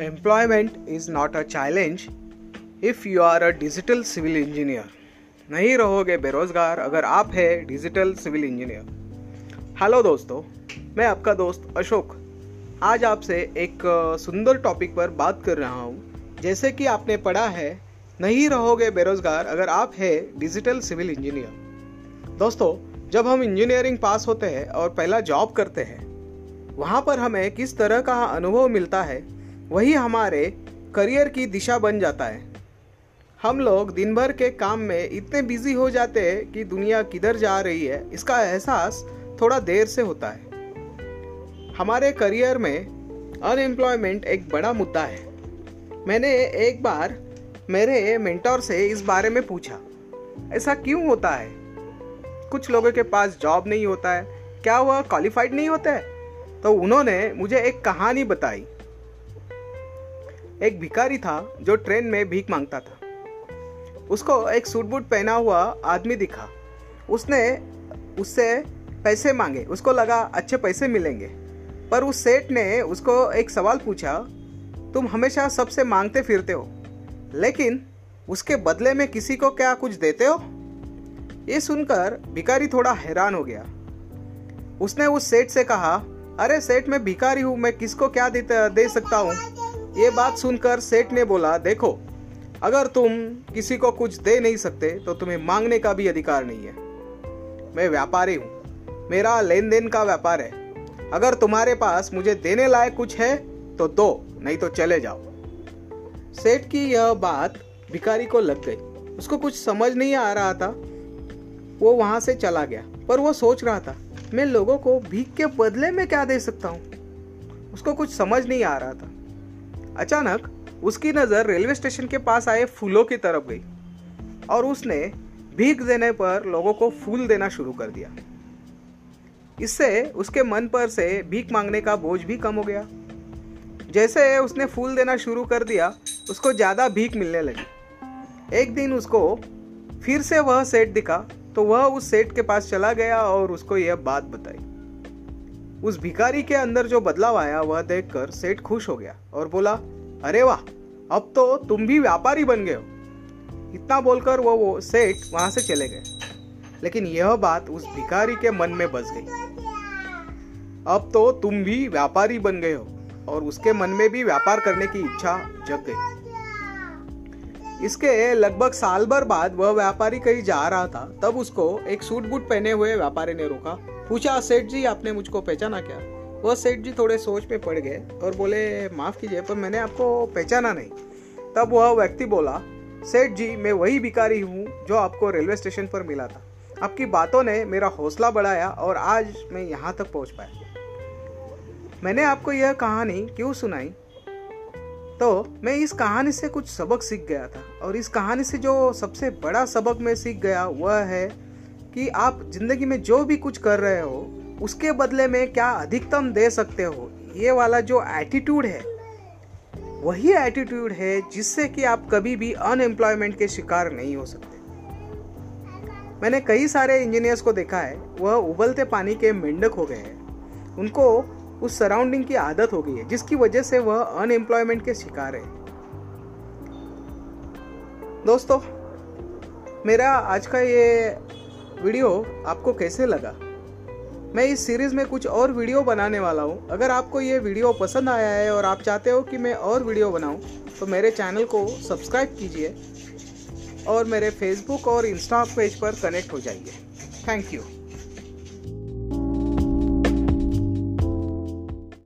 Employment is not a challenge if you are a digital civil engineer नहीं रहोगे बेरोजगार अगर आप है डिजिटल सिविल इंजीनियर हेलो दोस्तों, मैं आपका दोस्त अशोक. आज आपसे एक सुंदर टॉपिक पर बात कर रहा हूँ. जैसे कि आपने पढ़ा है, नहीं रहोगे बेरोजगार अगर आप है डिजिटल सिविल इंजीनियर दोस्तों, जब हम इंजीनियरिंग पास होते हैं और पहला जॉब करते हैं, वहाँ पर हमें किस तरह का अनुभव मिलता है? वही हमारे करियर की दिशा बन जाता है। हम लोग दिन भर के काम में इतने बिज़ी हो जाते हैं कि दुनिया किधर जा रही है, इसका एहसास थोड़ा देर से होता है। हमारे करियर में अनएम्प्लॉयमेंट एक बड़ा मुद्दा है। मैंने एक बार मेरे मेंटोर से इस बारे में पूछा, ऐसा क्यों होता है? कुछ लोगों के पास जॉब नहीं होता है, क्या वह क्वालिफाइड नहीं होता है? तो उन्होंने मुझे एक कहानी बताई। एक भिखारी था जो ट्रेन में भीख माँगता था। उसको एक सूट बूट पहना हुआ आदमी दिखा। उसने उससे पैसे मांगे। उसको लगा अच्छे पैसे मिलेंगे। पर उस सेठ ने उसको एक सवाल पूछा तुम हमेशा सबसे मांगते फिरते हो लेकिन उसके बदले में किसी को क्या कुछ देते हो? ये सुनकर भिखारी थोड़ा हैरान हो गया। उसने उस सेठ से कहा अरे सेठ मैं भिखारी हूँ मैं किसको क्या दे, दे सकता हूँ? ये बात सुनकर सेठ ने बोला, देखो, अगर तुम किसी को कुछ दे नहीं सकते तो तुम्हें मांगने का भी अधिकार नहीं है। मैं व्यापारी हूँ, मेरा लेन देन का व्यापार है। अगर तुम्हारे पास मुझे देने लायक कुछ है तो दो, नहीं तो चले जाओ। सेठ की यह बात भिखारी को लग गई। उसको कुछ समझ नहीं आ रहा था। वो वहाँ से चला गया, पर वो सोच रहा था, मैं लोगों को भीख के बदले में क्या दे सकता हूँ? उसको कुछ समझ नहीं आ रहा था। अचानक उसकी नज़र रेलवे स्टेशन के पास आए फूलों की तरफ़ गई और उसने भीख देने पर लोगों को फूल देना शुरू कर दिया। इससे उसके मन पर से भीख मांगने का बोझ भी कम हो गया। जैसे उसने फूल देना शुरू कर दिया, उसको ज़्यादा भीख मिलने लगी। एक दिन उसको फिर से वह सेठ दिखा तो वह उस सेठ के पास चला गया और उसको यह बात बताई। उस भिखारी के अंदर जो बदलाव आया, वह देखकर सेठ खुश हो गया और बोला, अरे वाह, अब तो तुम भी व्यापारी बन गए हो। इतना बोलकर वो वो सेठ वहाँ से चले गए। लेकिन यह बात उस भिखारी के मन में बस गई। अब तो तुम भी व्यापारी बन गए हो और उसके मन में भी व्यापार करने की इच्छा जग गई। इसके लगभग साल भर बाद वह व्यापारी कहीं जा रहा था, तब उसको एक सूट बूट पहने हुए व्यापारी ने रोका। पूछा, सेठ जी, आपने मुझको पहचाना क्या? वह सेठ जी थोड़े सोच में पड़ गए और बोले, माफ़ कीजिए, पर मैंने आपको पहचाना नहीं। तब वह व्यक्ति बोला, सेठ जी, मैं वही भिकारी हूँ जो आपको रेलवे स्टेशन पर मिला था। आपकी बातों ने मेरा हौसला बढ़ाया और आज मैं यहाँ तक पहुँच पाया। मैंने आपको यह कहानी क्यों सुनाई? तो मैं इस कहानी से कुछ सबक सीख गया था और इस कहानी से जो सबसे बड़ा सबक मैं सीख गया, वह है कि आप ज़िंदगी में जो भी कुछ कर रहे हो, उसके बदले में क्या अधिकतम दे सकते हो? ये वाला जो एटीट्यूड है, वही एटीट्यूड है जिससे कि आप कभी भी अनएम्प्लॉयमेंट के शिकार नहीं हो सकते। मैंने कई सारे इंजीनियर्स को देखा है, वह उबलते पानी के मेंढक हो गए हैं। उनको उस सराउंडिंग की आदत हो गई है, जिसकी वजह से वह अनएम्प्लॉयमेंट के शिकार है। दोस्तों, मेरा आज का ये वीडियो आपको कैसे लगा? मैं इस सीरीज़ में कुछ और वीडियो बनाने वाला हूँ। अगर आपको ये वीडियो पसंद आया है और आप चाहते हो कि मैं और वीडियो बनाऊँ तो मेरे चैनल को सब्सक्राइब कीजिए और मेरे फेसबुक और इंस्टा पेज पर कनेक्ट हो जाइए। Thank you